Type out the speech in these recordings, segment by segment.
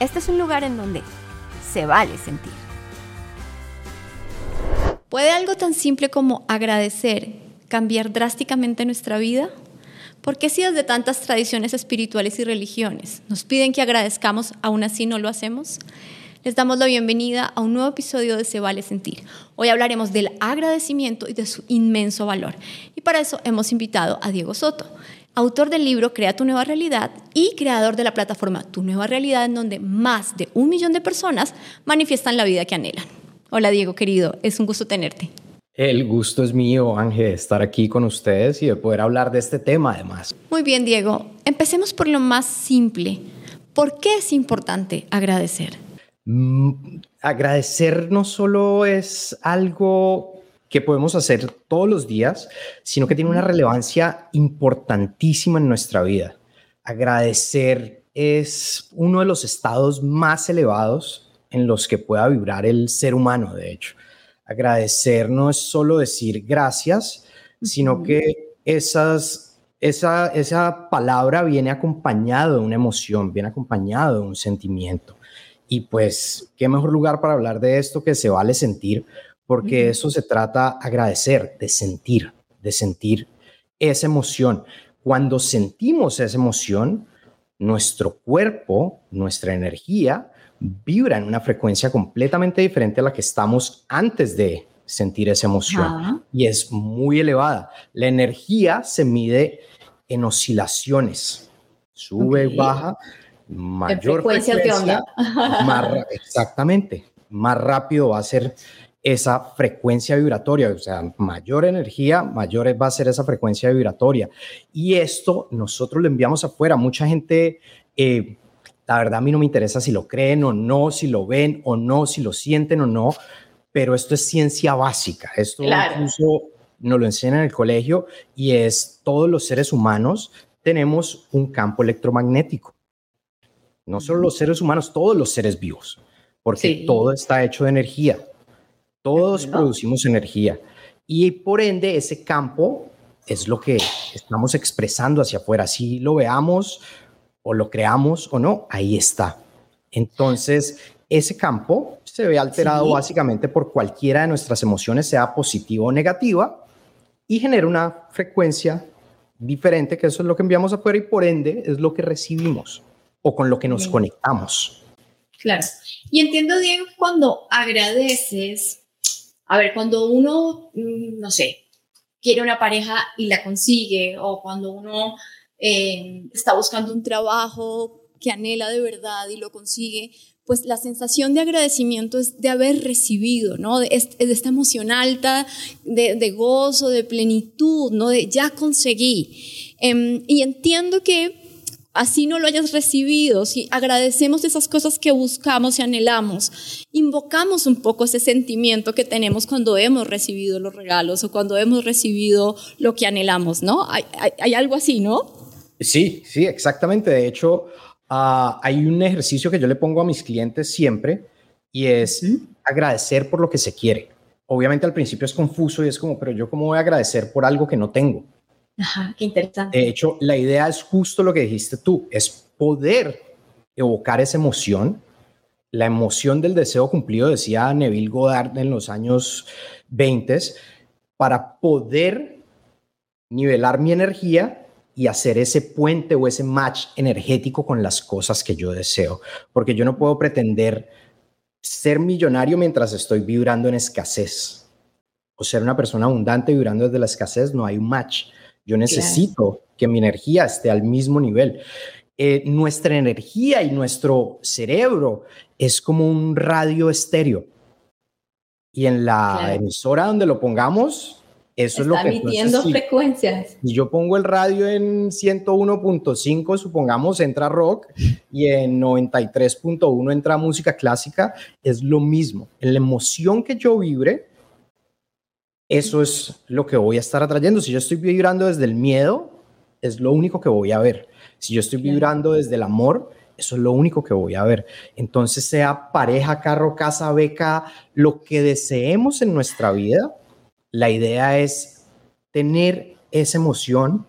Este es un lugar en donde se vale sentir. ¿Puede algo tan simple como agradecer cambiar drásticamente nuestra vida? ¿Por qué si desde tantas tradiciones espirituales y religiones nos piden que agradezcamos, aún así no lo hacemos? Les damos la bienvenida a un nuevo episodio de Se Vale Sentir. Hoy hablaremos del agradecimiento y de su inmenso valor. Y para eso hemos invitado a Diego Soto, autor del libro Crea tu nueva realidad y creador de la plataforma Tu nueva realidad, en donde más de un millón de personas manifiestan la vida que anhelan. Hola Diego, querido, es un gusto tenerte. El gusto es mío, Ángel, de estar aquí con ustedes y de poder hablar de este tema además. Muy bien, Diego. Empecemos por lo más simple. ¿Por qué es importante agradecer? Mm, agradecer no solo es algo que podemos hacer todos los días, sino que tiene una relevancia importantísima en nuestra vida. Agradecer es uno de los estados más elevados en los que pueda vibrar el ser humano, de hecho. Agradecer no es solo decir gracias, sino que esas, esa, esa palabra viene acompañado de una emoción, viene acompañado de un sentimiento. Y pues, qué mejor lugar para hablar de esto que se vale sentir, porque eso se trata agradecer, de sentir, de sentir esa emoción. Cuando sentimos esa emoción, nuestro cuerpo, nuestra energía, vibra en una frecuencia completamente diferente a la que estamos antes de sentir esa emoción y es muy elevada. La energía se mide en oscilaciones, sube, baja, mayor frecuencia, de onda. más, exactamente, más rápido va a ser esa frecuencia vibratoria, o sea, mayor energía, mayor va a ser esa frecuencia vibratoria. Y esto nosotros lo enviamos afuera. Mucha gente, eh, la verdad a mí no me interesa si lo creen o no, si lo ven o no, si lo sienten o no, pero esto es ciencia básica. Esto incluso nos lo enseñan en el colegio y es todos los seres humanos tenemos un campo electromagnético. No solo los seres humanos, todos los seres vivos, porque todo está hecho de energía. Todos producimos energía y por ende ese campo es lo que estamos expresando hacia afuera. Si lo veamos o lo creamos o no, ahí está. Entonces, ese campo se ve alterado básicamente por cualquiera de nuestras emociones, sea positiva o negativa, y genera una frecuencia diferente, que eso es lo que enviamos afuera y por ende es lo que recibimos o con lo que nos conectamos. Claro. Y entiendo, Diego, cuando agradeces, a ver, cuando uno, mm, no sé, quiere una pareja y la consigue, o cuando uno eh, está buscando un trabajo que anhela de verdad y lo consigue, pues la sensación de agradecimiento es de haber recibido, ¿no? De, esta emoción alta, de, gozo, de plenitud, ¿no? De ya conseguí. Em, y entiendo que así no lo hayas recibido, si agradecemos esas cosas que buscamos y anhelamos, invocamos un poco ese sentimiento que tenemos cuando hemos recibido los regalos o cuando hemos recibido lo que anhelamos, ¿no? Hay, algo así, ¿no? Sí, sí, exactamente. De hecho, ah, hay un ejercicio que yo le pongo a mis clientes siempre y es agradecer por lo que se quiere. Obviamente al principio es confuso y es como, pero yo cómo voy a agradecer por algo que no tengo. Qué interesante. De hecho, la idea es justo lo que dijiste tú, es poder evocar esa emoción, la emoción del deseo cumplido, decía Neville Goddard en los años 20, para poder nivelar mi energía y hacer ese puente o ese match energético con las cosas que yo deseo. Porque yo no puedo pretender ser millonario mientras estoy vibrando en escasez. O ser una persona abundante vibrando desde la escasez, no hay un match. Yo necesito que mi energía esté al mismo nivel. Eh, nuestra energía y nuestro cerebro es como un radio estéreo. Y en la emisora donde lo pongamos, eso es lo que... emitiendo frecuencias. Si yo pongo el radio en 101.5, supongamos, entra rock, y en 93.1 entra música clásica, es lo mismo. En la emoción que yo vibre, eso es lo que voy a estar atrayendo. Si yo estoy vibrando desde el miedo, es lo único que voy a ver. Si yo estoy vibrando desde el amor, eso es lo único que voy a ver. Entonces, sea pareja, carro, casa, beca, lo que deseemos en nuestra vida, la idea es tener esa emoción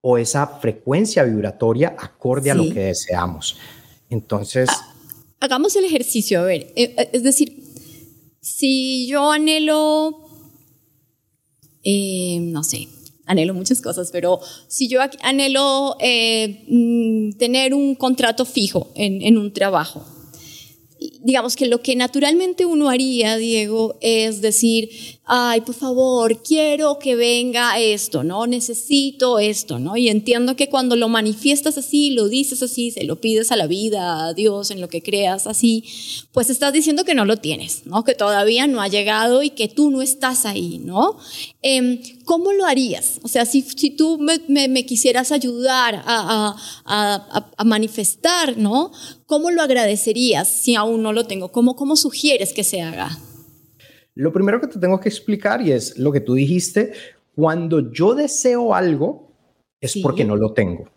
o esa frecuencia vibratoria acorde a lo que deseamos. Entonces, hagamos el ejercicio, a ver, eh, eh, es decir, si yo anhelo, eh, no sé, anhelo muchas cosas, pero si yo anhelo mm, tener un contrato fijo en, en un trabajo, digamos que lo que naturalmente uno haría, Diego, es decir, ay, por favor, quiero que venga esto, ¿no? Necesito esto, ¿no? Y entiendo que cuando lo manifiestas así, lo dices así, se lo pides a la vida, a Dios, en lo que creas así, pues estás diciendo que no lo tienes, ¿no? Que todavía no ha llegado y que tú no estás ahí, ¿no? Em, ¿Cómo lo harías? O sea, si, si tú me, quisieras ayudar a, a, a, manifestar, ¿no? ¿Cómo lo agradecerías si aún no lo tengo? ¿Cómo, cómo sugieres que se haga? Lo primero que te tengo que explicar y es lo que tú dijiste, cuando yo deseo algo es porque no lo tengo.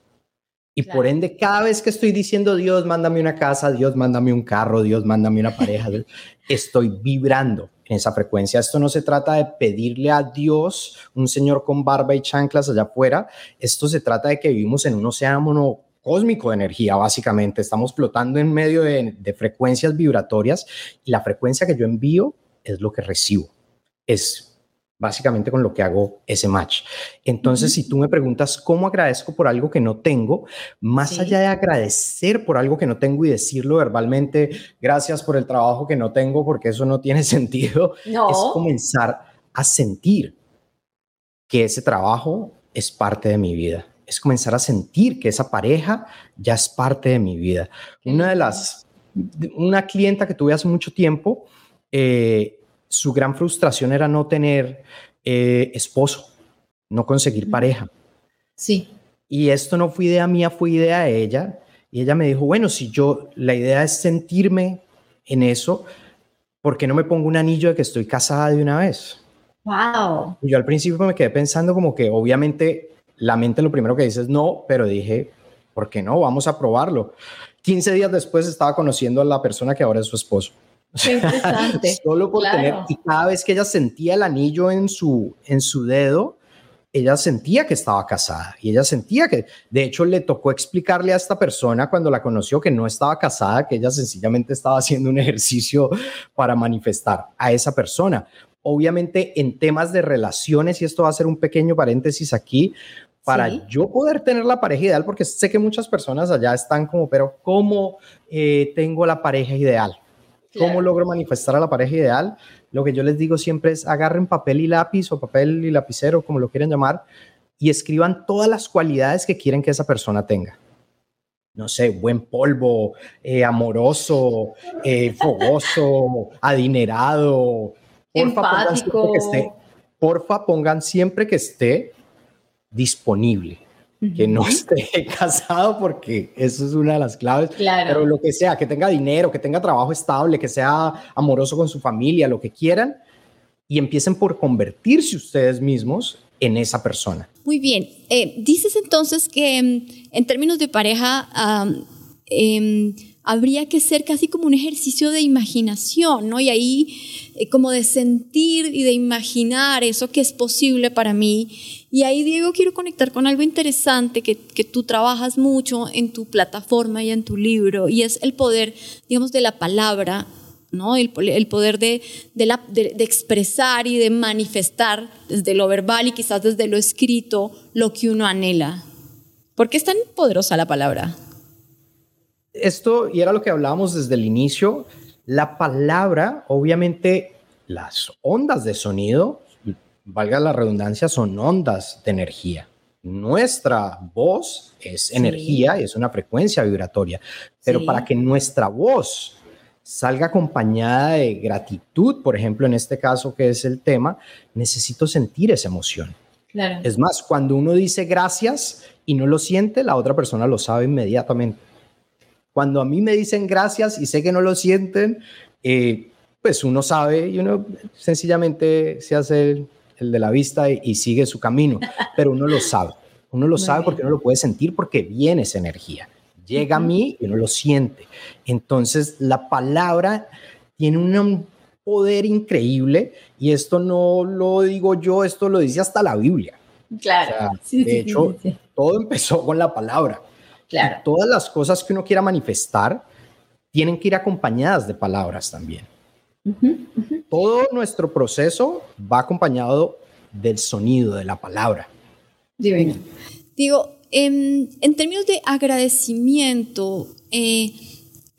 Y por ende, cada vez que estoy diciendo, Dios, mándame una casa, Dios, mándame un carro, Dios, mándame una pareja, estoy vibrando en esa frecuencia. Esto no se trata de pedirle a Dios, un señor con barba y chanclas allá afuera. Esto se trata de que vivimos en un océano cósmico de energía, básicamente. Estamos flotando en medio de, de frecuencias vibratorias y la frecuencia que yo envío es lo que recibo. Es básicamente con lo que hago ese match. Entonces, si tú me preguntas cómo agradezco por algo que no tengo, más allá de agradecer por algo que no tengo y decirlo verbalmente, gracias por el trabajo que no tengo, porque eso no tiene sentido, es comenzar a sentir que ese trabajo es parte de mi vida. Es comenzar a sentir que esa pareja ya es parte de mi vida. Una de las, una clienta que tuve hace mucho tiempo, eh, su gran frustración era no tener eh, esposo, no conseguir pareja. Sí. Y esto no fue idea mía, fue idea de ella. Y ella me dijo, bueno, si yo, la idea es sentirme en eso, ¿por qué no me pongo un anillo de que estoy casada de una vez? Wow. Y yo al principio me quedé pensando como que obviamente la mente lo primero que dice es no, pero dije, ¿por qué no? Vamos a probarlo. 15 días después estaba conociendo a la persona que ahora es su esposo. Solo por tener, y cada vez que ella sentía el anillo en su, en su dedo, ella sentía que estaba casada y ella sentía que, de hecho, le tocó explicarle a esta persona cuando la conoció que no estaba casada, que ella sencillamente estaba haciendo un ejercicio para manifestar a esa persona. Obviamente, en temas de relaciones, y esto va a ser un pequeño paréntesis aquí, para yo poder tener la pareja ideal, porque sé que muchas personas allá están como, pero ¿cómo eh, tengo la pareja ideal? ¿Cómo logro manifestar a la pareja ideal? Lo que yo les digo siempre es agarren papel y lápiz o papel y lapicero, como lo quieran llamar, y escriban todas las cualidades que quieren que esa persona tenga. No sé, buen polvo, eh, amoroso, eh, fogoso, adinerado. Porfa, Empático. porfa, pongan siempre que esté disponible que no esté casado porque eso es una de las claves. Pero lo que sea, que tenga dinero, que tenga trabajo estable, que sea amoroso con su familia, lo que quieran, y empiecen por convertirse ustedes mismos en esa persona. Muy bien. Eh, dices entonces que mm, en términos de pareja em, habría que ser casi como un ejercicio de imaginación, ¿no? Y ahí eh, como de sentir y de imaginar eso que es posible para mí y ahí, Diego, quiero conectar con algo interesante que, que, tú trabajas mucho en tu plataforma y en tu libro, y es el poder, digamos, de la palabra, ¿no? El, poder de, de, de, expresar y de manifestar desde lo verbal y quizás desde lo escrito lo que uno anhela. ¿Por qué es tan poderosa la palabra? Esto, y era lo que hablábamos desde el inicio, la palabra, obviamente, las ondas de sonido valga la redundancia, son ondas de energía. Nuestra voz es energía y es una frecuencia vibratoria, pero para que nuestra voz salga acompañada de gratitud, por ejemplo, en este caso que es el tema, necesito sentir esa emoción. Es más, cuando uno dice gracias y no lo siente, la otra persona lo sabe inmediatamente. Cuando a mí me dicen gracias y sé que no lo sienten, eh, pues uno sabe y uno sencillamente se hace el de la vista y, sigue su camino, pero uno lo sabe. Uno lo sabe porque uno lo puede sentir porque viene esa energía. Llega a mí y uno lo siente. Entonces, la palabra tiene un poder increíble y esto no lo digo yo, esto lo dice hasta la Biblia. Claro. de hecho, todo empezó con la palabra. Claro. todas las cosas que uno quiera manifestar, tienen que ir acompañadas de palabras también. Todo nuestro proceso va acompañado del sonido, de la palabra. Divino. Digo, en, términos de agradecimiento, eh,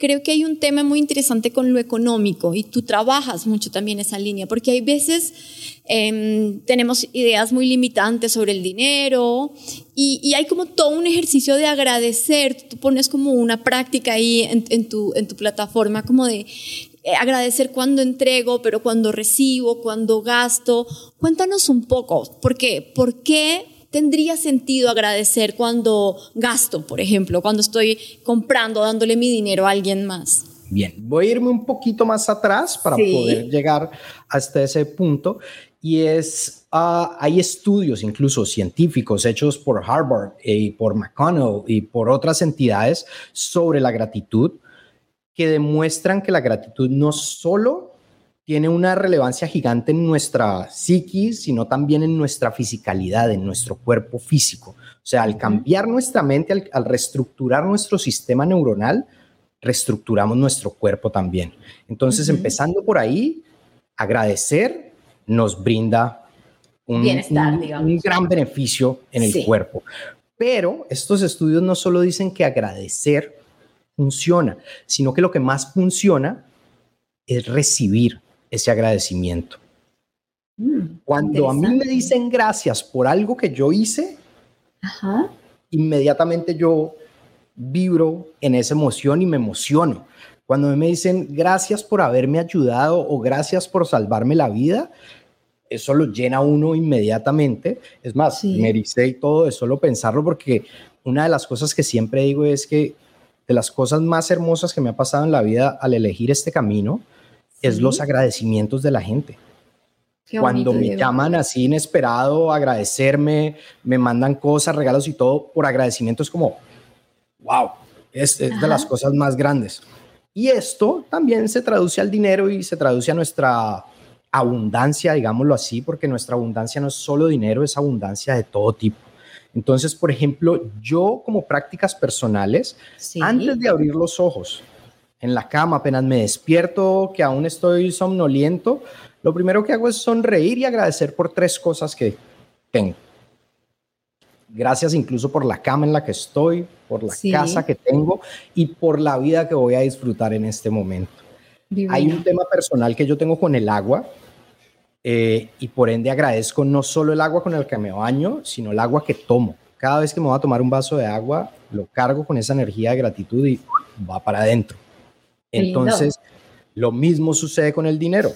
creo que hay un tema muy interesante con lo económico y tú trabajas mucho también esa línea, porque hay veces em, tenemos ideas muy limitantes sobre el dinero y, hay como todo un ejercicio de agradecer, tú pones como una práctica ahí en, tu, en tu plataforma como de eh, agradecer cuando entrego, pero cuando recibo, cuando gasto. Cuéntanos un poco, porque, ¿por qué tendría sentido agradecer cuando gasto, por ejemplo, cuando estoy comprando, dándole mi dinero a alguien más? Bien, voy a irme un poquito más atrás para poder llegar hasta ese punto. Y es, ah, hay estudios incluso científicos hechos por Harvard y por McConnell y por otras entidades sobre la gratitud que demuestran que la gratitud no solo tiene una relevancia gigante en nuestra psiquis, sino también en nuestra fisicalidad, en nuestro cuerpo físico. O sea, al cambiar nuestra mente, al, reestructurar nuestro sistema neuronal, reestructuramos nuestro cuerpo también. Entonces, empezando por ahí, agradecer nos brinda un, un, gran beneficio en el cuerpo. Pero estos estudios no solo dicen que agradecer funciona, sino que lo que más funciona es recibir ese agradecimiento. Mm, Cuando a mí me dicen gracias por algo que yo hice, inmediatamente yo vibro en esa emoción y me emociono. Cuando me dicen gracias por haberme ayudado o gracias por salvarme la vida, eso lo llena uno inmediatamente. Es más, me dice y todo de solo pensarlo porque una de las cosas que siempre digo es que de las cosas más hermosas que me ha pasado en la vida al elegir este camino es los agradecimientos de la gente. Cuando me llaman así inesperado, agradecerme, me mandan cosas, regalos y todo, por agradecimiento es como, wow, es, de las cosas más grandes. Y esto también se traduce al dinero y se traduce a nuestra abundancia, digámoslo así, porque nuestra abundancia no es solo dinero, es abundancia de todo tipo. Entonces, por ejemplo, yo como prácticas personales, antes de abrir los ojos, en la cama, apenas me despierto, que aún estoy somnoliento, lo primero que hago es sonreír y agradecer por tres cosas que tengo. Gracias incluso por la cama en la que estoy, por la casa que tengo y por la vida que voy a disfrutar en este momento. Hay un tema personal que yo tengo con el agua eh, y por ende agradezco no solo el agua con el que me baño, sino el agua que tomo. Cada vez que me voy a tomar un vaso de agua, lo cargo con esa energía de gratitud y va para adentro. Entonces, lo mismo sucede con el dinero.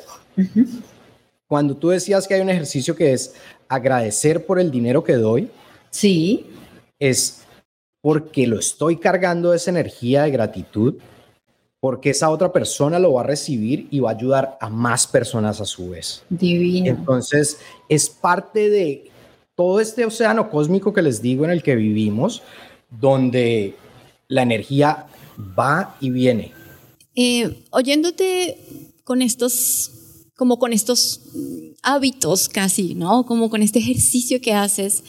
Cuando tú decías que hay un ejercicio que es agradecer por el dinero que doy, sí, es porque lo estoy cargando de esa energía de gratitud, porque esa otra persona lo va a recibir y va a ayudar a más personas a su vez. Divino. Entonces, es parte de todo este océano cósmico que les digo en el que vivimos, donde la energía va y viene eh, oyéndote con estos, como con estos hábitos casi, ¿no? Como con este ejercicio que haces.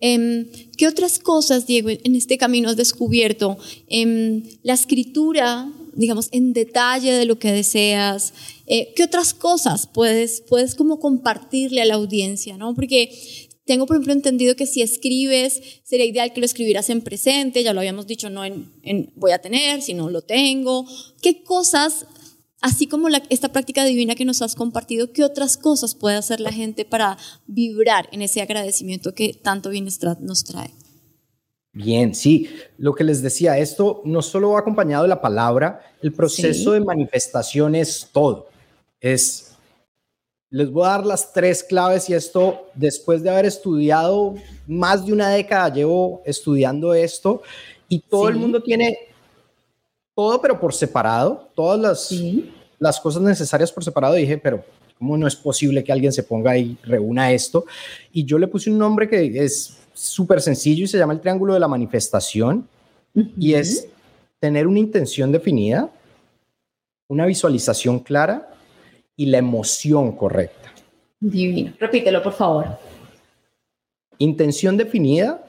Em, ¿Qué otras cosas, Diego, en este camino has descubierto? Em, la escritura, digamos, en detalle de lo que deseas. Eh, ¿Qué otras cosas puedes, puedes como compartirle a la audiencia, ¿no? Porque tengo, por ejemplo, entendido que si escribes, sería ideal que lo escribieras en presente, ya lo habíamos dicho, no en, voy a tener, sino lo tengo. ¿Qué cosas, así como esta práctica divina que nos has compartido, qué otras cosas puede hacer la gente para vibrar en ese agradecimiento que tanto bienestar nos trae? Bien, sí, lo que les decía, esto no solo va acompañado de la palabra, el proceso de manifestación es todo. Es les voy a dar las tres claves y esto, después de haber estudiado más de una década, llevo estudiando esto y todo el mundo tiene todo, pero por separado, todas las, las cosas necesarias por separado. Dije, pero ¿cómo no es posible que alguien se ponga y reúna esto? Y yo le puse un nombre que es súper sencillo y se llama el triángulo de la manifestación. Y es tener una intención definida, una visualización clara y la emoción correcta. Divino. Repítelo, por favor. Intención definida,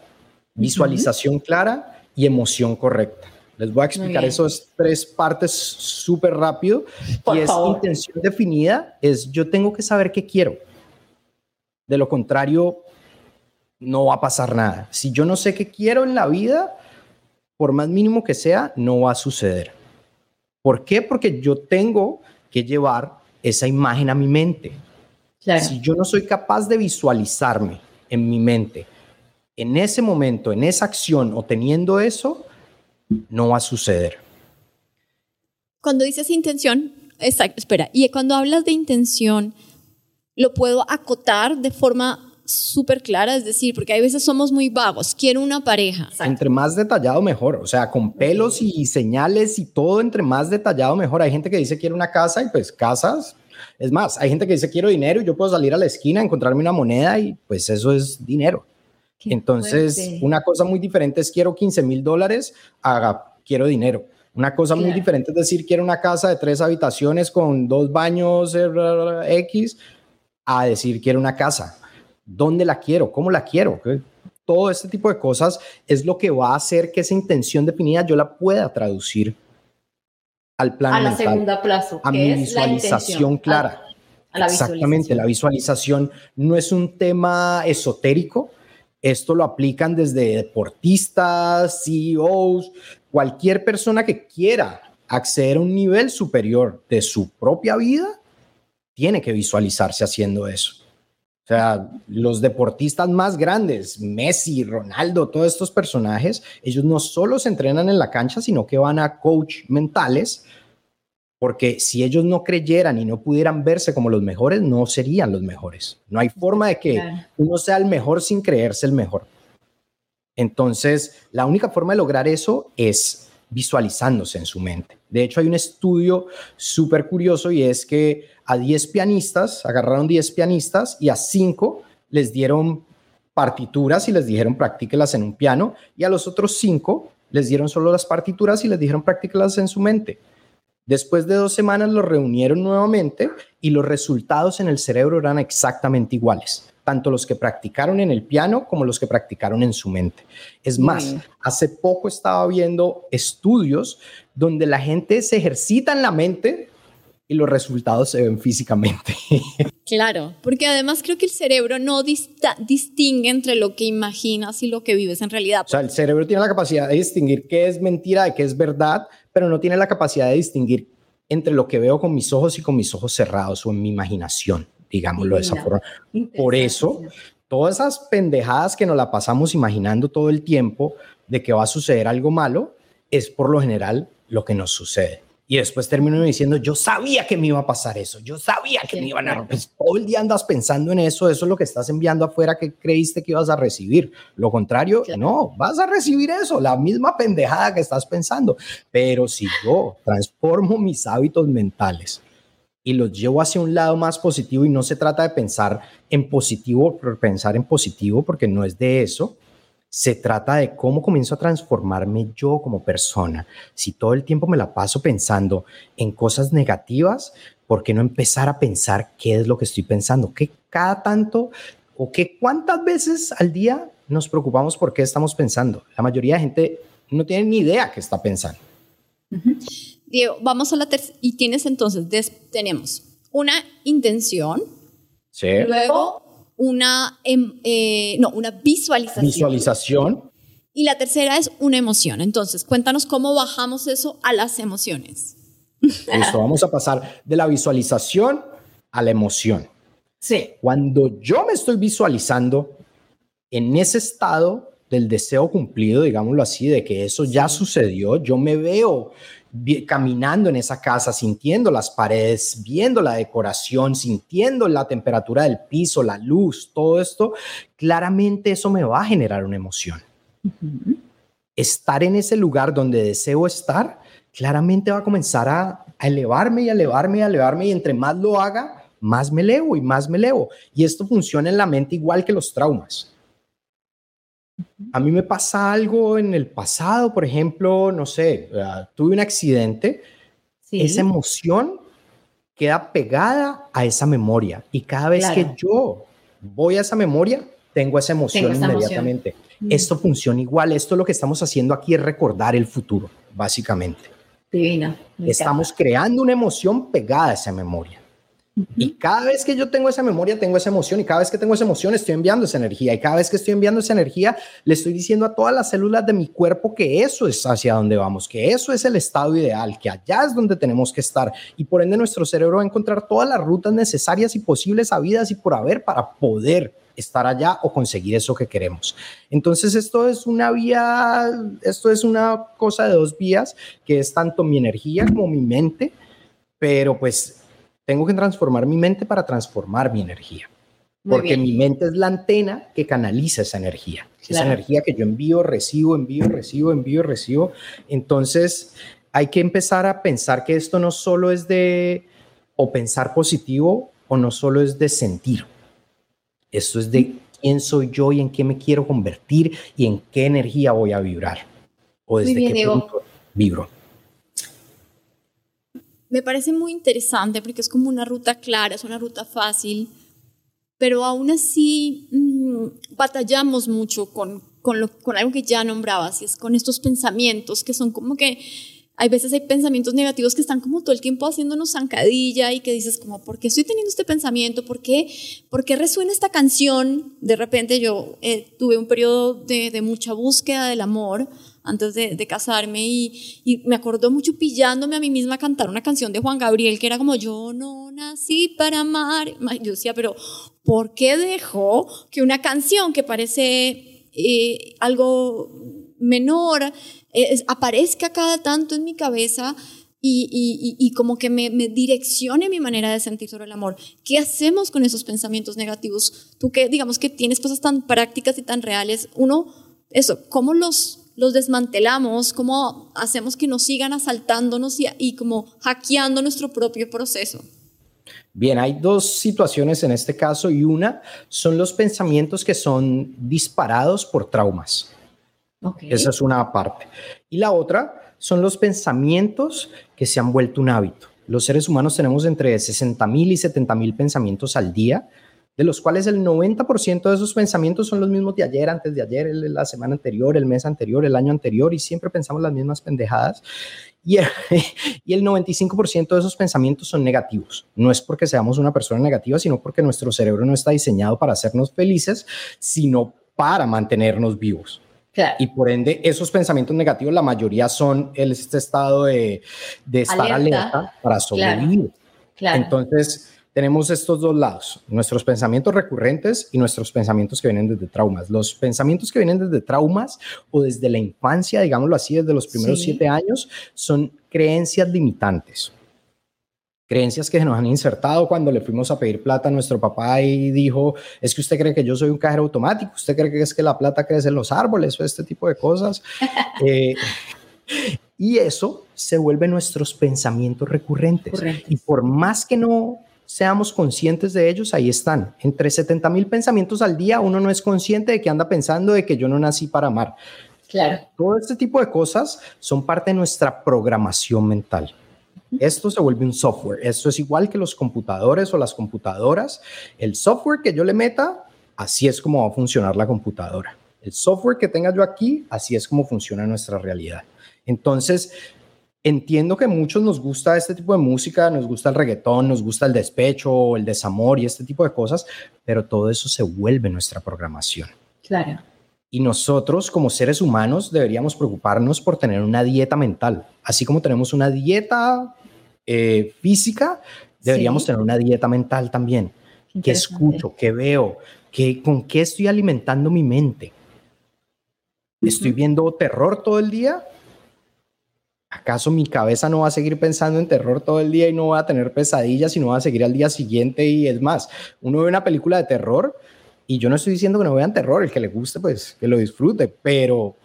visualización clara y emoción correcta. Les voy a explicar esos tres partes súper rápido. y es intención definida, es yo tengo que saber qué quiero. De lo contrario, no va a pasar nada. Si yo no sé qué quiero en la vida, por más mínimo que sea, no va a suceder. ¿Por qué? Porque yo tengo que llevar esa imagen a mi mente. Si yo no soy capaz de visualizarme en mi mente, en ese momento, en esa acción o teniendo eso, no va a suceder. Cuando dices intención, espera, y cuando hablas de intención, lo puedo acotar de forma súper clara, es decir, porque hay veces somos muy vagos, quiero una pareja. Entre más detallado mejor, o sea, con pelos y señales y todo, entre más detallado mejor. Hay gente que dice quiero una casa y pues casas. Es más, hay gente que dice quiero dinero y yo puedo salir a la esquina, encontrarme una moneda y pues eso es dinero. Entonces, una cosa muy diferente es quiero 15 mil dólares, haga, quiero dinero. Una cosa muy diferente es decir quiero una casa de tres habitaciones con dos baños X, a decir quiero una casa dónde la quiero, cómo la quiero. Todo este tipo de cosas es lo que va a hacer que esa intención definida yo la pueda traducir al plan a la segunda plazo, a mi visualización clara. Exactamente, la visualización no es un tema esotérico. Esto lo aplican desde deportistas, CEOs, cualquier persona que quiera acceder a un nivel superior de su propia vida, tiene que visualizarse haciendo eso. O sea, los deportistas más grandes, Messi, Ronaldo, todos estos personajes, ellos no solo se entrenan en la cancha, sino que van a coach mentales, porque si ellos no creyeran y no pudieran verse como los mejores, no serían los mejores. No hay forma de que uno sea el mejor sin creerse el mejor. Entonces, la única forma de lograr eso es visualizándose en su mente. De hecho, hay un estudio súper curioso y es que a 10 pianistas, agarraron 10 pianistas y a 5 les dieron partituras y les dijeron practíquelas en un piano y a los otros 5 les dieron solo las partituras y les dijeron practíquelas en su mente. Después de dos semanas los reunieron nuevamente y los resultados en el cerebro eran exactamente iguales, tanto los que practicaron en el piano como los que practicaron en su mente. Es más, hace poco estaba viendo estudios donde la gente se ejercita en la mente y los resultados se ven físicamente. Claro, porque además creo que el cerebro no distingue entre lo que imaginas y lo que vives en realidad. O sea, el cerebro tiene la capacidad de distinguir qué es mentira de qué es verdad, pero no tiene la capacidad de distinguir entre lo que veo con mis ojos y con mis ojos cerrados o en mi imaginación, digámoslo de esa forma. Por eso, todas esas pendejadas que nos la pasamos imaginando todo el tiempo de que va a suceder algo malo, es por lo general lo que nos sucede. Y después termino diciendo, yo sabía que me iba a pasar eso, yo sabía que me iban a romper. Todo el día andas pensando en eso, eso es lo que estás enviando afuera que creíste que ibas a recibir. Lo contrario, no, vas a recibir eso, la misma pendejada que estás pensando. Pero si yo transformo mis hábitos mentales y los llevo hacia un lado más positivo y no se trata de pensar en positivo por pensar en positivo, porque no es de eso, se trata de cómo comienzo a transformarme yo como persona. Si todo el tiempo me la paso pensando en cosas negativas, ¿por qué no empezar a pensar qué es lo que estoy pensando? ¿Qué cada tanto o qué cuántas veces al día nos preocupamos por qué estamos pensando? La mayoría de gente no tiene ni idea qué está pensando. Diego, vamos a la tercera. Y tienes entonces, tenemos una intención. Sí. Luego una, em, eh, no, una visualización. Visualización. Y la tercera es una emoción. Entonces, cuéntanos cómo bajamos eso a las emociones. Listo, vamos a pasar de la visualización a la emoción. Sí. Cuando yo me estoy visualizando en ese estado del deseo cumplido, digámoslo así, de que eso ya sucedió, yo me veo caminando en esa casa, sintiendo las paredes, viendo la decoración, sintiendo la temperatura del piso, la luz, todo esto, claramente eso me va a generar una emoción. Estar en ese lugar donde deseo estar, claramente va a comenzar a, a elevarme y elevarme y elevarme y entre más lo haga, más me elevo y más me elevo. Y esto funciona en la mente igual que los traumas. A mí me pasa algo en el pasado, por ejemplo, no sé, tuve un accidente, esa emoción queda pegada a esa memoria y cada vez que yo voy a esa memoria, tengo esa emoción inmediatamente. Esto funciona igual, esto lo que estamos haciendo aquí es recordar el futuro. básicamente. Divina. Estamos creando una emoción pegada a esa memoria. Y cada vez que yo tengo esa memoria, tengo esa emoción, y cada vez que tengo esa emoción, estoy enviando esa energía, y cada vez que estoy enviando esa energía, le estoy diciendo a todas las células de mi cuerpo que eso es hacia donde vamos, que eso es el estado ideal, que allá es donde tenemos que estar, y por ende nuestro cerebro va a encontrar todas las rutas necesarias y posibles habidas y por haber para poder estar allá o conseguir eso que queremos. Entonces esto es una vía, esto es una cosa de dos vías, que es tanto mi energía como mi mente, pero pues tengo que transformar mi mente para transformar mi energía. porque mi mente es la antena que canaliza esa energía. Esa energía que yo envío, recibo, envío, recibo, envío, recibo. Entonces, hay que empezar a pensar que esto no solo es de o pensar positivo o no solo es de sentir. Esto es de quién soy yo y en qué me quiero convertir y en qué energía voy a vibrar. O desde qué punto vibro me parece muy interesante porque es como una ruta clara, es una ruta fácil, pero aún así mm, batallamos mucho con, con, lo, con algo que ya nombrabas, es con estos pensamientos que son como que hay veces hay pensamientos negativos que están como todo el tiempo haciéndonos zancadilla y que dices como, ¿por qué estoy teniendo este pensamiento? ¿Por qué, ¿Por qué resuena esta canción? De repente yo eh, tuve un periodo de, de mucha búsqueda del amor antes de, casarme y, me acordó mucho pillándome a mí misma a cantar una canción de Juan Gabriel que era como yo no nací para amar. Yo decía, pero ¿por qué dejó que una canción que parece eh, algo menor eh, aparezca cada tanto en mi cabeza? Y, como que me, me, direccione mi manera de sentir sobre el amor. ¿Qué hacemos con esos pensamientos negativos? Tú que digamos que tienes cosas tan prácticas y tan reales, uno, eso, ¿cómo los los desmantelamos, cómo hacemos que nos sigan asaltándonos y, como hackeando nuestro propio proceso. Bien, hay dos situaciones en este caso y una son los pensamientos que son disparados por traumas. Esa es una parte. Y la otra son los pensamientos que se han vuelto un hábito. Los seres humanos tenemos entre 60 mil y 70 mil pensamientos al día de los cuales el 90% de esos pensamientos son los mismos de ayer, antes de ayer, la semana anterior, el mes anterior, el año anterior, y siempre pensamos las mismas pendejadas. Y el, y el 95% de esos pensamientos son negativos. No es porque seamos una persona negativa, sino porque nuestro cerebro no está diseñado para hacernos felices, sino para mantenernos vivos. Y por ende, esos pensamientos negativos, la mayoría son este estado de, de estar alerta, para sobrevivir. Claro. Entonces, tenemos estos dos lados, nuestros pensamientos recurrentes y nuestros pensamientos que vienen desde traumas. Los pensamientos que vienen desde traumas o desde la infancia, digámoslo así, desde los primeros siete años, son creencias limitantes. Creencias que nos han insertado cuando le fuimos a pedir plata a nuestro papá y dijo, es que usted cree que yo soy un cajero automático, usted cree que es que la plata crece en los árboles o este tipo de cosas. Eh, y eso se vuelve nuestros pensamientos recurrentes. Y por más que no seamos conscientes de ellos, ahí están. Entre 70 mil pensamientos al día, uno no es consciente de que anda pensando de que yo no nací para amar. Claro. Todo este tipo de cosas son parte de nuestra programación mental. Esto se vuelve un software. Esto es igual que los computadores o las computadoras. El software que yo le meta, así es como va a funcionar la computadora. El software que tenga yo aquí, así es como funciona nuestra realidad. Entonces, entiendo que a muchos nos gusta este tipo de música, nos gusta el reggaetón, nos gusta el despecho, el desamor y este tipo de cosas, pero todo eso se vuelve nuestra programación. Claro. Y nosotros como seres humanos deberíamos preocuparnos por tener una dieta mental. Así como tenemos una dieta eh, física, deberíamos tener una dieta mental también. ¿Qué escucho? ¿Qué veo? ¿Qué, ¿Con qué estoy alimentando mi mente? ¿Estoy viendo terror todo el día? ¿Acaso mi cabeza no va a seguir pensando en terror todo el día y no va a tener pesadillas y no va a seguir al día siguiente? Y es más, uno ve una película de terror y yo no estoy diciendo que no vean terror, el que le guste, pues que lo disfrute, pero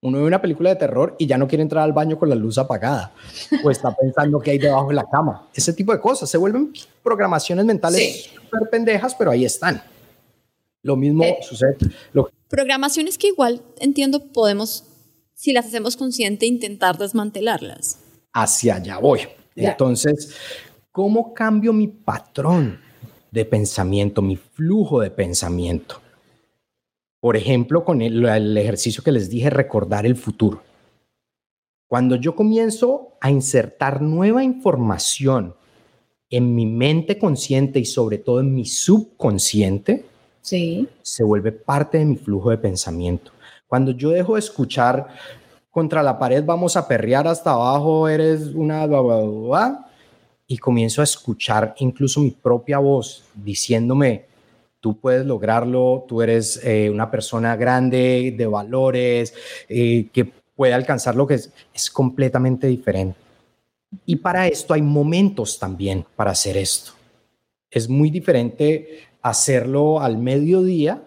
uno ve una película de terror y ya no quiere entrar al baño con la luz apagada o está pensando que hay debajo de la cama. Ese tipo de cosas se vuelven programaciones mentales súper pendejas, pero ahí están. Lo mismo eh, sucede. Programaciones que igual entiendo podemos si las hacemos consciente, intentar desmantelarlas. Hacia allá voy. Entonces, ¿cómo cambio mi patrón de pensamiento, mi flujo de pensamiento? Por ejemplo, con el, el ejercicio que les dije, recordar el futuro. Cuando yo comienzo a insertar nueva información en mi mente consciente y sobre todo en mi subconsciente, sí. se vuelve parte de mi flujo de pensamiento. Cuando yo dejo de escuchar contra la pared, vamos a perrear hasta abajo, eres una y comienzo a escuchar incluso mi propia voz diciéndome, tú puedes lograrlo, tú eres eh, una persona grande, de valores, eh, que puede alcanzar lo que es, es completamente diferente. Y para esto hay momentos también para hacer esto. Es muy diferente hacerlo al mediodía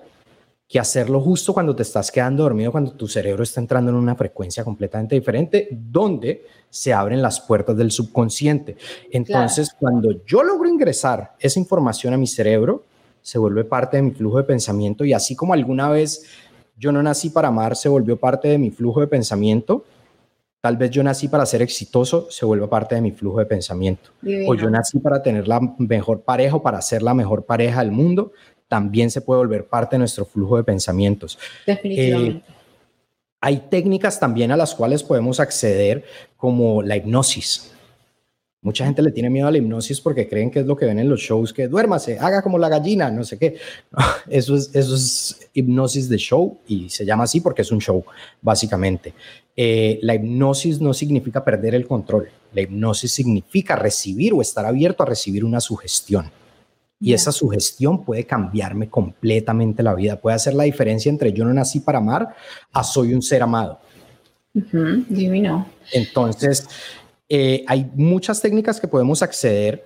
que hacerlo justo cuando te estás quedando dormido, cuando tu cerebro está entrando en una frecuencia completamente diferente, donde se abren las puertas del subconsciente. Entonces, cuando yo logro ingresar esa información a mi cerebro, se vuelve parte de mi flujo de pensamiento y así como alguna vez yo no nací para amar, se volvió parte de mi flujo de pensamiento, Tal vez yo nací para ser exitoso, se vuelve parte de mi flujo de pensamiento. O yo nací para tener la mejor pareja o para ser la mejor pareja del mundo, también se puede volver parte de nuestro flujo de pensamientos. Definitivamente. Eh, hay técnicas también a las cuales podemos acceder, como la hipnosis. Mucha gente le tiene miedo a la hipnosis porque creen que es lo que ven en los shows, que duérmase, haga como la gallina, no sé qué. Eso es, eso es hipnosis de show y se llama así porque es un show, básicamente. Eh, la hipnosis no significa perder el control. La hipnosis significa recibir o estar abierto a recibir una sugestión. Y esa sugestión puede cambiarme completamente la vida. Puede hacer la diferencia entre yo no nací para amar a soy un ser amado. divino. Entonces, eh, hay muchas técnicas que podemos acceder.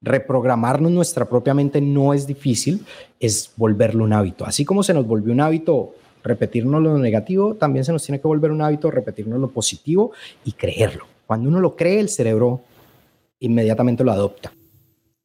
Reprogramarnos nuestra propia mente no es difícil, es volverlo un hábito. Así como se nos volvió un hábito repetirnos lo negativo, también se nos tiene que volver un hábito repetirnos lo positivo y creerlo. Cuando uno lo cree, el cerebro inmediatamente lo adopta.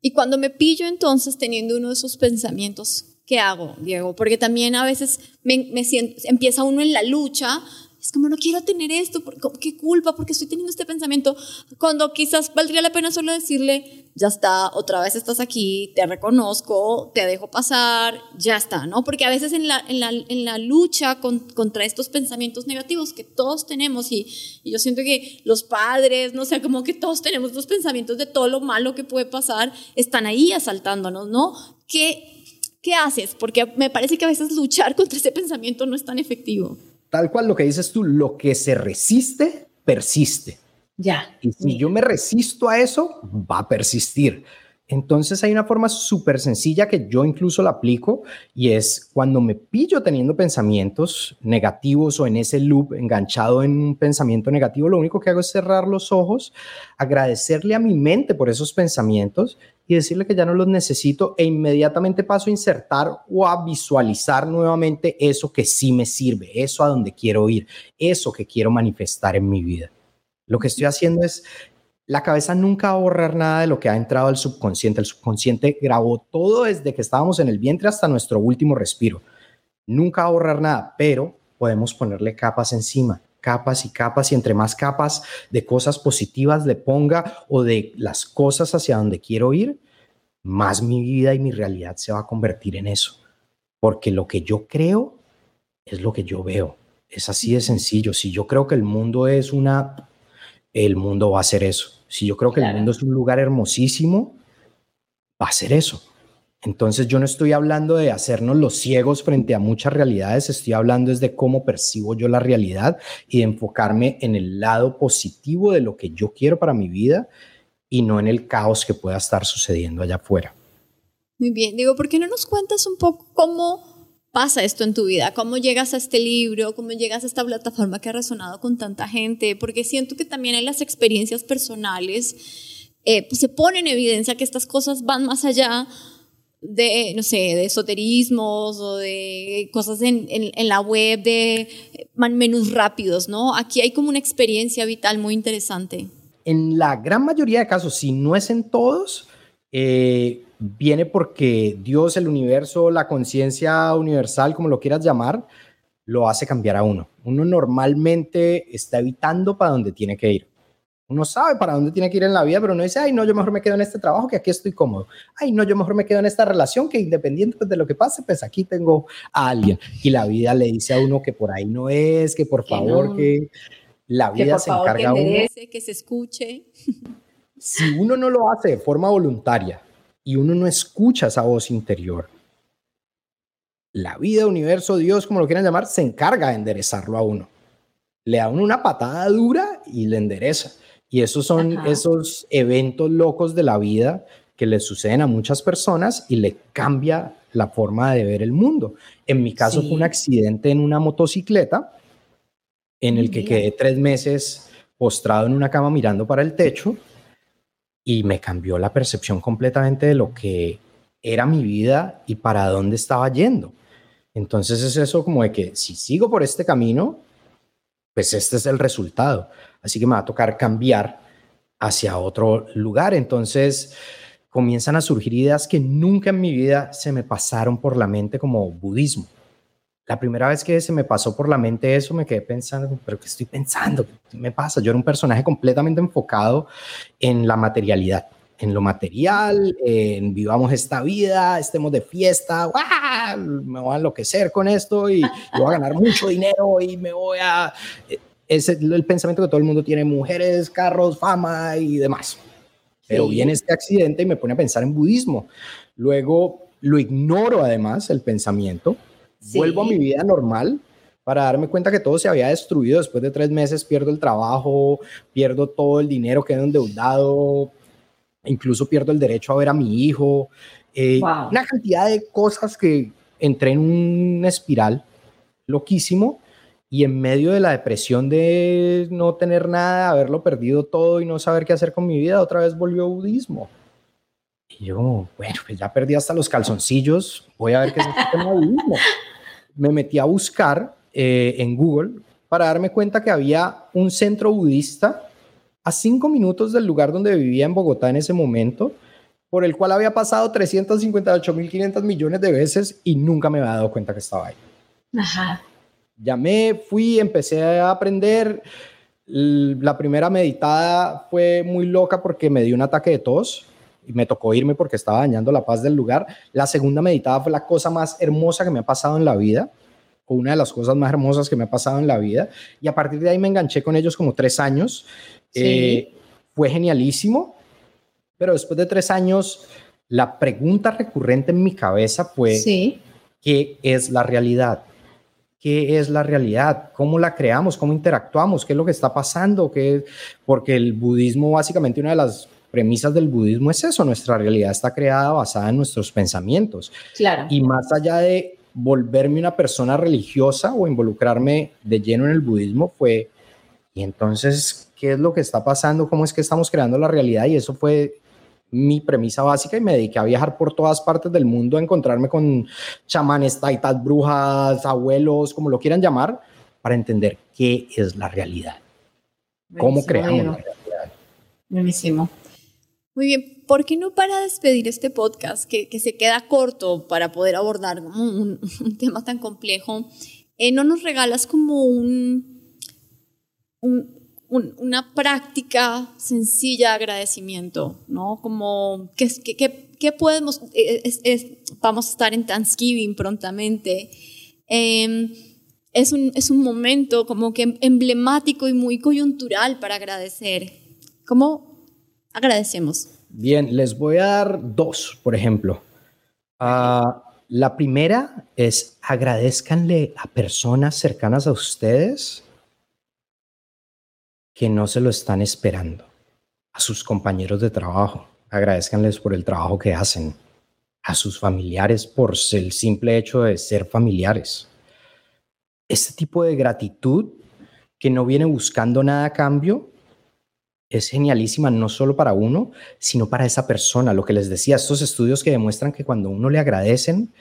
Y cuando me pillo entonces teniendo uno de esos pensamientos, ¿qué hago, Diego? Porque también a veces me, siento, empieza uno en la lucha es como no quiero tener esto, qué culpa, porque estoy teniendo este pensamiento, cuando quizás valdría la pena solo decirle, ya está, otra vez estás aquí, te reconozco, te dejo pasar, ya está, ¿no? Porque a veces en la, en la, en la lucha contra estos pensamientos negativos que todos tenemos, y, y, yo siento que los padres, no sé, como que todos tenemos los pensamientos de todo lo malo que puede pasar, están ahí asaltándonos, ¿no? ¿Qué, qué haces? Porque me parece que a veces luchar contra ese pensamiento no es tan efectivo tal cual lo que dices tú, lo que se resiste, persiste. Ya. Y si yo me resisto a eso, va a persistir. Entonces hay una forma súper sencilla que yo incluso la aplico y es cuando me pillo teniendo pensamientos negativos o en ese loop enganchado en un pensamiento negativo, lo único que hago es cerrar los ojos, agradecerle a mi mente por esos pensamientos y decirle que ya no los necesito e inmediatamente paso a insertar o a visualizar nuevamente eso que sí me sirve, eso a donde quiero ir, eso que quiero manifestar en mi vida. Lo que estoy haciendo es la cabeza nunca va a borrar nada de lo que ha entrado al subconsciente. El subconsciente grabó todo desde que estábamos en el vientre hasta nuestro último respiro. Nunca va a borrar nada, pero podemos ponerle capas encima, capas y capas, y entre más capas de cosas positivas le ponga o de las cosas hacia donde quiero ir, más mi vida y mi realidad se va a convertir en eso. Porque lo que yo creo es lo que yo veo. Es así de sencillo. Si yo creo que el mundo es una, el mundo va a ser eso. Si yo creo que el mundo es un lugar hermosísimo, va a ser eso. Entonces yo no estoy hablando de hacernos los ciegos frente a muchas realidades, estoy hablando es de cómo percibo yo la realidad y de enfocarme en el lado positivo de lo que yo quiero para mi vida y no en el caos que pueda estar sucediendo allá afuera. Muy bien, digo, ¿por qué no nos cuentas un poco cómo pasa esto en tu vida? ¿Cómo llegas a este libro? ¿Cómo llegas a esta plataforma que ha resonado con tanta gente? Porque siento que también en las experiencias personales eh, pues se pone en evidencia que estas cosas van más allá de, no sé, de esoterismos o de cosas en, en, la web, de menús rápidos, ¿no? Aquí hay como una experiencia vital muy interesante. En la gran mayoría de casos, si no es en todos, eh, viene porque Dios, el universo, la conciencia universal, como lo quieras llamar, lo hace cambiar a uno. Uno normalmente está evitando para donde tiene que ir. Uno sabe para dónde tiene que ir en la vida, pero no dice, ay, no, yo mejor me quedo en este trabajo que aquí estoy cómodo. Ay, no, yo mejor me quedo en esta relación que independiente pues, de lo que pase, pues aquí tengo a alguien. Y la vida le dice a uno que por ahí no es, que por favor, que... la vida se encarga uno. Que se escuche. Si uno no lo hace de forma voluntaria y uno no escucha esa voz interior, la vida, universo, Dios, como lo quieran llamar, se encarga de enderezarlo a uno. Le da uno una patada dura y le endereza. Y esos son esos eventos locos de la vida que le suceden a muchas personas y le cambia la forma de ver el mundo. En mi caso fue un accidente en una motocicleta en el que quedé tres meses postrado en una cama mirando para el techo y me cambió la percepción completamente de lo que era mi vida y para dónde estaba yendo. Entonces es eso como de que si sigo por este camino, pues este es el resultado. Así que me va a tocar cambiar hacia otro lugar. Entonces comienzan a surgir ideas que nunca en mi vida se me pasaron por la mente como budismo. La primera vez que se me pasó por la mente eso, me quedé pensando, pero ¿qué estoy pensando? ¿Qué me pasa? Yo era un personaje completamente enfocado en la materialidad en lo material, en vivamos esta vida, estemos de fiesta, me voy a enloquecer con esto y, voy a ganar mucho dinero y me voy a... Es el, pensamiento que todo el mundo tiene, mujeres, carros, fama y demás. Pero viene este accidente y me pone a pensar en budismo. Luego lo ignoro además, el pensamiento, vuelvo a mi vida normal para darme cuenta que todo se había destruido. Después de tres meses pierdo el trabajo, pierdo todo el dinero, quedo endeudado, incluso pierdo el derecho a ver a mi hijo, eh, una cantidad de cosas que entré en una espiral loquísimo y en medio de la depresión de no tener nada, haberlo perdido todo y no saber qué hacer con mi vida, otra vez volvió budismo. Y yo, bueno, pues ya perdí hasta los calzoncillos, voy a ver qué es este budismo. Me metí a buscar eh, en Google para darme cuenta que había un centro budista a cinco minutos del lugar donde vivía en Bogotá en ese momento, por el cual había pasado 358.500 millones de veces y nunca me había dado cuenta que estaba ahí. Ajá. Llamé, fui, empecé a aprender. La primera meditada fue muy loca porque me dio un ataque de tos y me tocó irme porque estaba dañando la paz del lugar. La segunda meditada fue la cosa más hermosa que me ha pasado en la vida, o una de las cosas más hermosas que me ha pasado en la vida. Y a partir de ahí me enganché con ellos como tres años eh, fue genialísimo, pero después de tres años, la pregunta recurrente en mi cabeza fue, ¿qué es la realidad? ¿Qué es la realidad? ¿Cómo la creamos? ¿Cómo interactuamos? ¿Qué es lo que está pasando? ¿Qué? Porque el budismo, básicamente, una de las premisas del budismo es eso, nuestra realidad está creada basada en nuestros pensamientos. Claro. Y más allá de volverme una persona religiosa o involucrarme de lleno en el budismo, fue, y entonces, qué es lo que está pasando, cómo es que estamos creando la realidad y eso fue mi premisa básica y me dediqué a viajar por todas partes del mundo a encontrarme con chamanes, taitas, brujas, abuelos, como lo quieran llamar, para entender qué es la realidad. cómo creamos la realidad. Buenísimo. Muy bien, ¿por qué no para despedir este podcast, que, que se queda corto para poder abordar un, un tema tan complejo, eh, no nos regalas como un, un una práctica sencilla de agradecimiento, ¿no? Como, ¿qué, qué, podemos? vamos a estar en Thanksgiving prontamente. Em, es, un, es un momento como que emblemático y muy coyuntural para agradecer. ¿Cómo agradecemos? Bien, les voy a dar dos, por ejemplo. Ah, la primera es agradezcanle a personas cercanas a ustedes que no se lo están esperando. A sus compañeros de trabajo, agradezcanles por el trabajo que hacen. A sus familiares por el simple hecho de ser familiares. Este tipo de gratitud que no viene buscando nada a cambio es genialísima no solo para uno, sino para esa persona. Lo que les decía, estos estudios que demuestran que cuando uno le agradecen,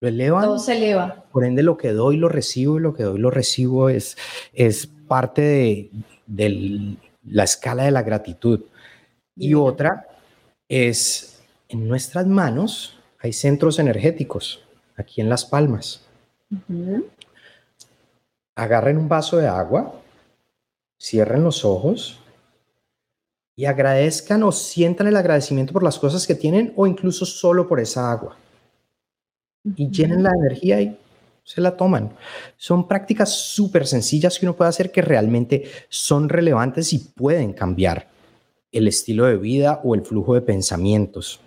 lo elevan. Todo se eleva. Por ende, lo que doy lo recibo y lo que doy lo recibo es, es parte de, la escala de la gratitud. Y otra es, en nuestras manos hay centros energéticos, aquí en las palmas. Agarren un vaso de agua, cierren los ojos y agradezcan o sientan el agradecimiento por las cosas que tienen o incluso solo por esa agua. Y llenen la energía y se la toman. Son prácticas súper sencillas que uno puede hacer que realmente son relevantes y pueden cambiar el estilo de vida o el flujo de pensamientos.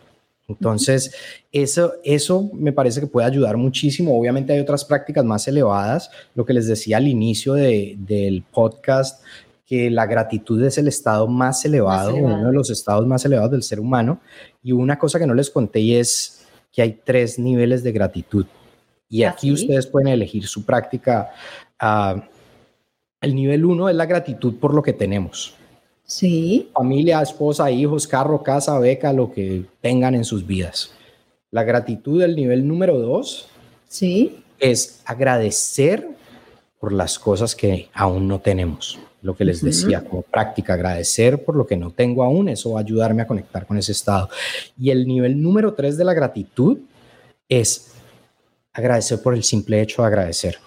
Entonces, eso, eso me parece que puede ayudar muchísimo. Obviamente hay otras prácticas más elevadas. Lo que les decía al inicio del podcast, que la gratitud es el estado más elevado, uno de los estados más elevados del ser humano. Y una cosa que no les conté es que hay tres niveles de gratitud. Y ¿Ah, aquí ustedes pueden elegir su práctica. Uh, el nivel uno es la gratitud por lo que tenemos. Sí. Familia, esposa, hijos, carro, casa, beca, lo que tengan en sus vidas. La gratitud del nivel número dos. Sí. Es agradecer por las cosas que aún no tenemos. Lo que les decía como práctica, agradecer por lo que no tengo aún, eso va a ayudarme a conectar con ese estado. Y el nivel número tres de la gratitud es agradecer por el simple hecho de agradecer.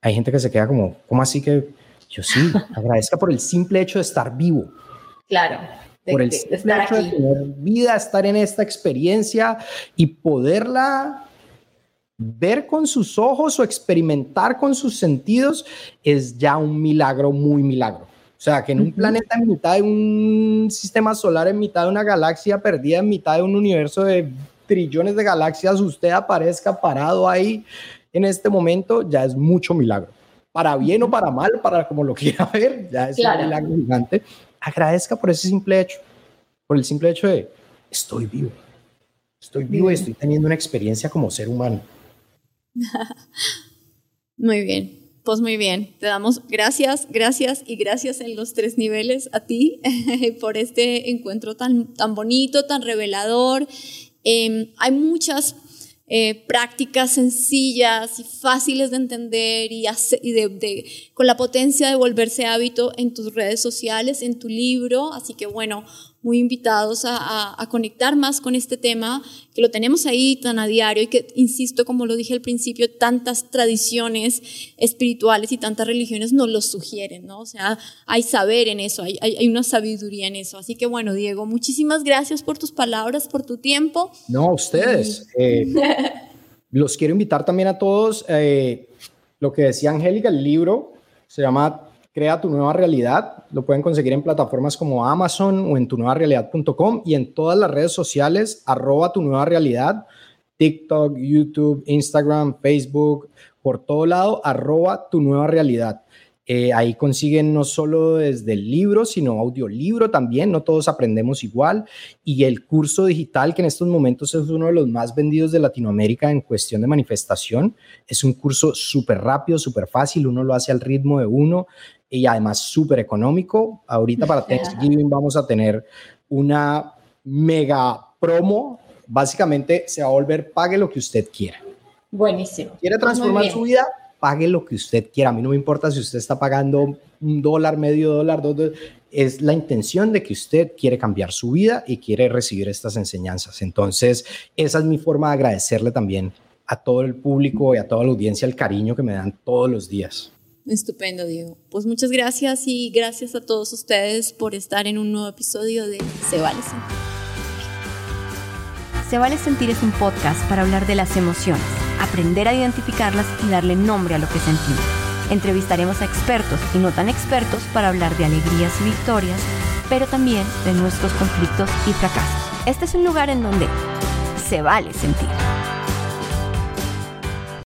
Hay gente que se queda como, ¿cómo así que yo sí? Agradezca por el simple hecho de estar vivo. Claro. por el simple hecho de tener vida, estar en esta experiencia y poderla ver con sus ojos o experimentar con sus sentidos es ya un milagro, muy milagro. O sea, que en un planeta en mitad de un sistema solar, en mitad de una galaxia perdida, en mitad de un universo de trillones de galaxias, usted aparezca parado ahí en este momento, ya es mucho milagro. Para bien o para mal, para como lo quiera ver, ya es un milagro gigante. Agradezca por ese simple hecho, por el simple hecho de estoy vivo. Estoy vivo y estoy teniendo una experiencia como ser humano. Muy bien, pues muy bien, te damos gracias, gracias y gracias en los tres niveles a ti por este encuentro tan, tan bonito, tan revelador. Em, hay muchas eh, prácticas sencillas y fáciles de entender y, con la potencia de volverse hábito en tus redes sociales, en tu libro. Así que bueno, muy invitados a, conectar más con este tema, que lo tenemos ahí tan a diario y que, insisto, como lo dije al principio, tantas tradiciones espirituales y tantas religiones nos lo sugieren, ¿no? O sea, hay saber en eso, hay, hay, una sabiduría en eso. Así que bueno, Diego, muchísimas gracias por tus palabras, por tu tiempo. No, ustedes. Eh, los quiero invitar también a todos. Eh, lo que decía Angélica, el libro se llama Crea tu nueva realidad. Lo pueden conseguir en plataformas como Amazon o en tu nueva realidad.com y en todas las redes sociales, arroba tu nueva realidad, TikTok, YouTube, Instagram, Facebook, por todo lado, arroba tu nueva realidad. Eh, ahí consiguen no solo desde el libro, sino audiolibro también, no todos aprendemos igual. Y el curso digital, que en estos momentos es uno de los más vendidos de Latinoamérica en cuestión de manifestación, es un curso súper rápido, súper fácil, uno lo hace al ritmo de uno y además súper económico. Ahorita para Thanksgiving vamos a tener una mega promo. Básicamente se va a volver pague lo que usted quiera. Buenísimo. ¿Quiere transformar su vida? Pague lo que usted quiera. A mí no me importa si usted está pagando un dólar, medio dólar, dos dólares. Es la intención de que usted quiere cambiar su vida y quiere recibir estas enseñanzas. Entonces, esa es mi forma de agradecerle también a todo el público y a toda la audiencia el cariño que me dan todos los días. Estupendo, Diego. Pues muchas gracias y gracias a todos ustedes por estar en un nuevo episodio de Se vale sentir. Se vale sentir es un podcast para hablar de las emociones, aprender a identificarlas y darle nombre a lo que sentimos. Entrevistaremos a expertos y no tan expertos para hablar de alegrías y victorias, pero también de nuestros conflictos y fracasos. Este es un lugar en donde se vale sentir.